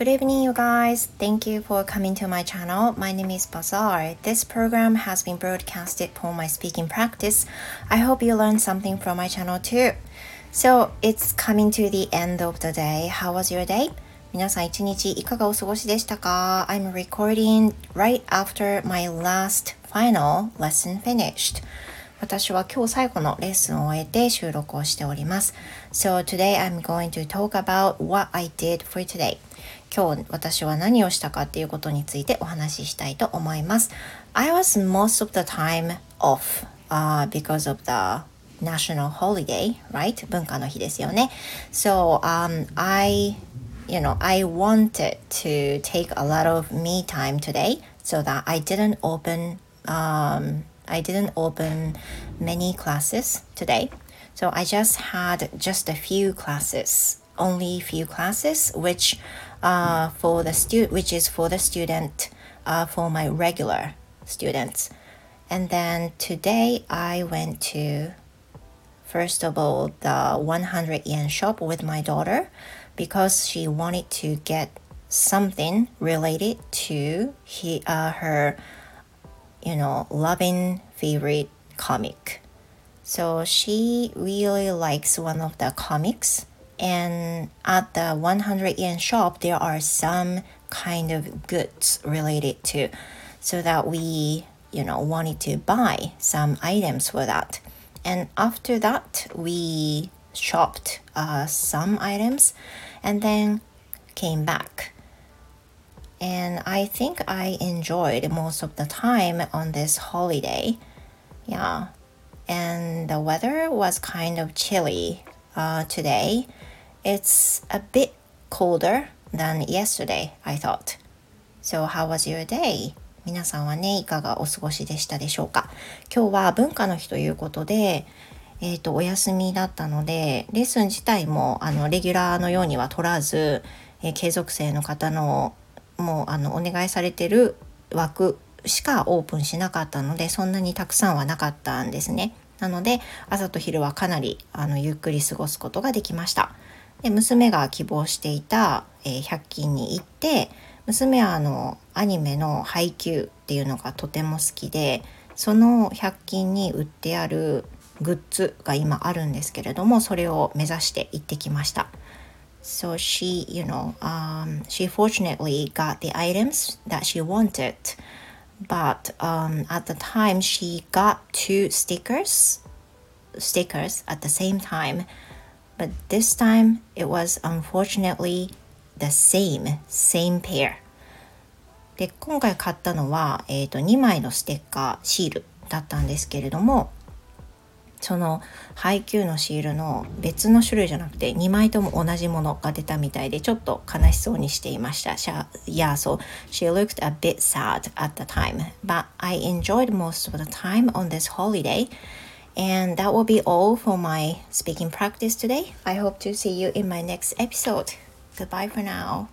Good evening, you guys. Thank you for coming to my channel. My name is Bazaar. This program has been broadcasted for my speaking practice. I hope you learned something from my channel too. So, it's coming to the end of the day. How was your day? 皆さん一日いかがお過ごしでしたか ?I'm recording right after my last final lesson finished. 私は今日最後のレッスンを終えて収録をしております。So today I'm going to talk about what I did for today. 今日私は何をしたかっていうことについてお話ししたいと思います。I was most of the time off、uh, because of the national holiday, right? 文化の日ですよね。So, um, I, you know, I wanted to take a lot of me time today so that I didn't open um, I didn't open many classes today. So I just had just a few classes, only few classes, which uh, for the student, which is for the student, uh, for my regular students. And then today I went to, first of all, the 100 yen shop with my daughter because she wanted to get something related to he, uh, her you know, loving favorite comic. So she really likes one of the comics. And at the 100 yen shop, there are some kind of goods related to, so that we, you know, wanted to buy some items for that. And after that, we shopped uh, some items and then came back and I think I enjoyed most of the time on this holiday. Yeah, and the weather was kind of chilly uh, today. It's a bit colder than yesterday, I thought. So, how was your day? 皆さんはね、いかがお過ごしでしたでしょうか今日は文化の日ということで、えっ、ー、と、お休みだったので、レッスン自体も、あの、レギュラーのようには取らず、えー、継続生の方のもうあのお願いされてる枠しかオープンしなかったのでそんなにたくさんはなかったんですね。なので朝と昼はかなりあのゆっくり過ごすことができました。で娘が希望していた、えー、100均に行って娘はあのアニメの配給っていうのがとても好きでその100均に売ってあるグッズが今あるんですけれどもそれを目指して行ってきました。So she, you know, um, she fortunately got the items that she wanted. But um, at the time, she got two stickers, stickers at the same time. But this time, it was unfortunately the same, same pair. で今回買ったのは、えーと2枚のステッカーシールだったんですけれども その配給のシールの別の種類じゃなくて2枚とも同じものが出たみたいでちょっと悲しそうにしていました。Yeah, so she looked a bit sad at the time, but I enjoyed most of the time on this holiday. And that will be all for my speaking practice today. I hope to see you in my next episode. Goodbye for now.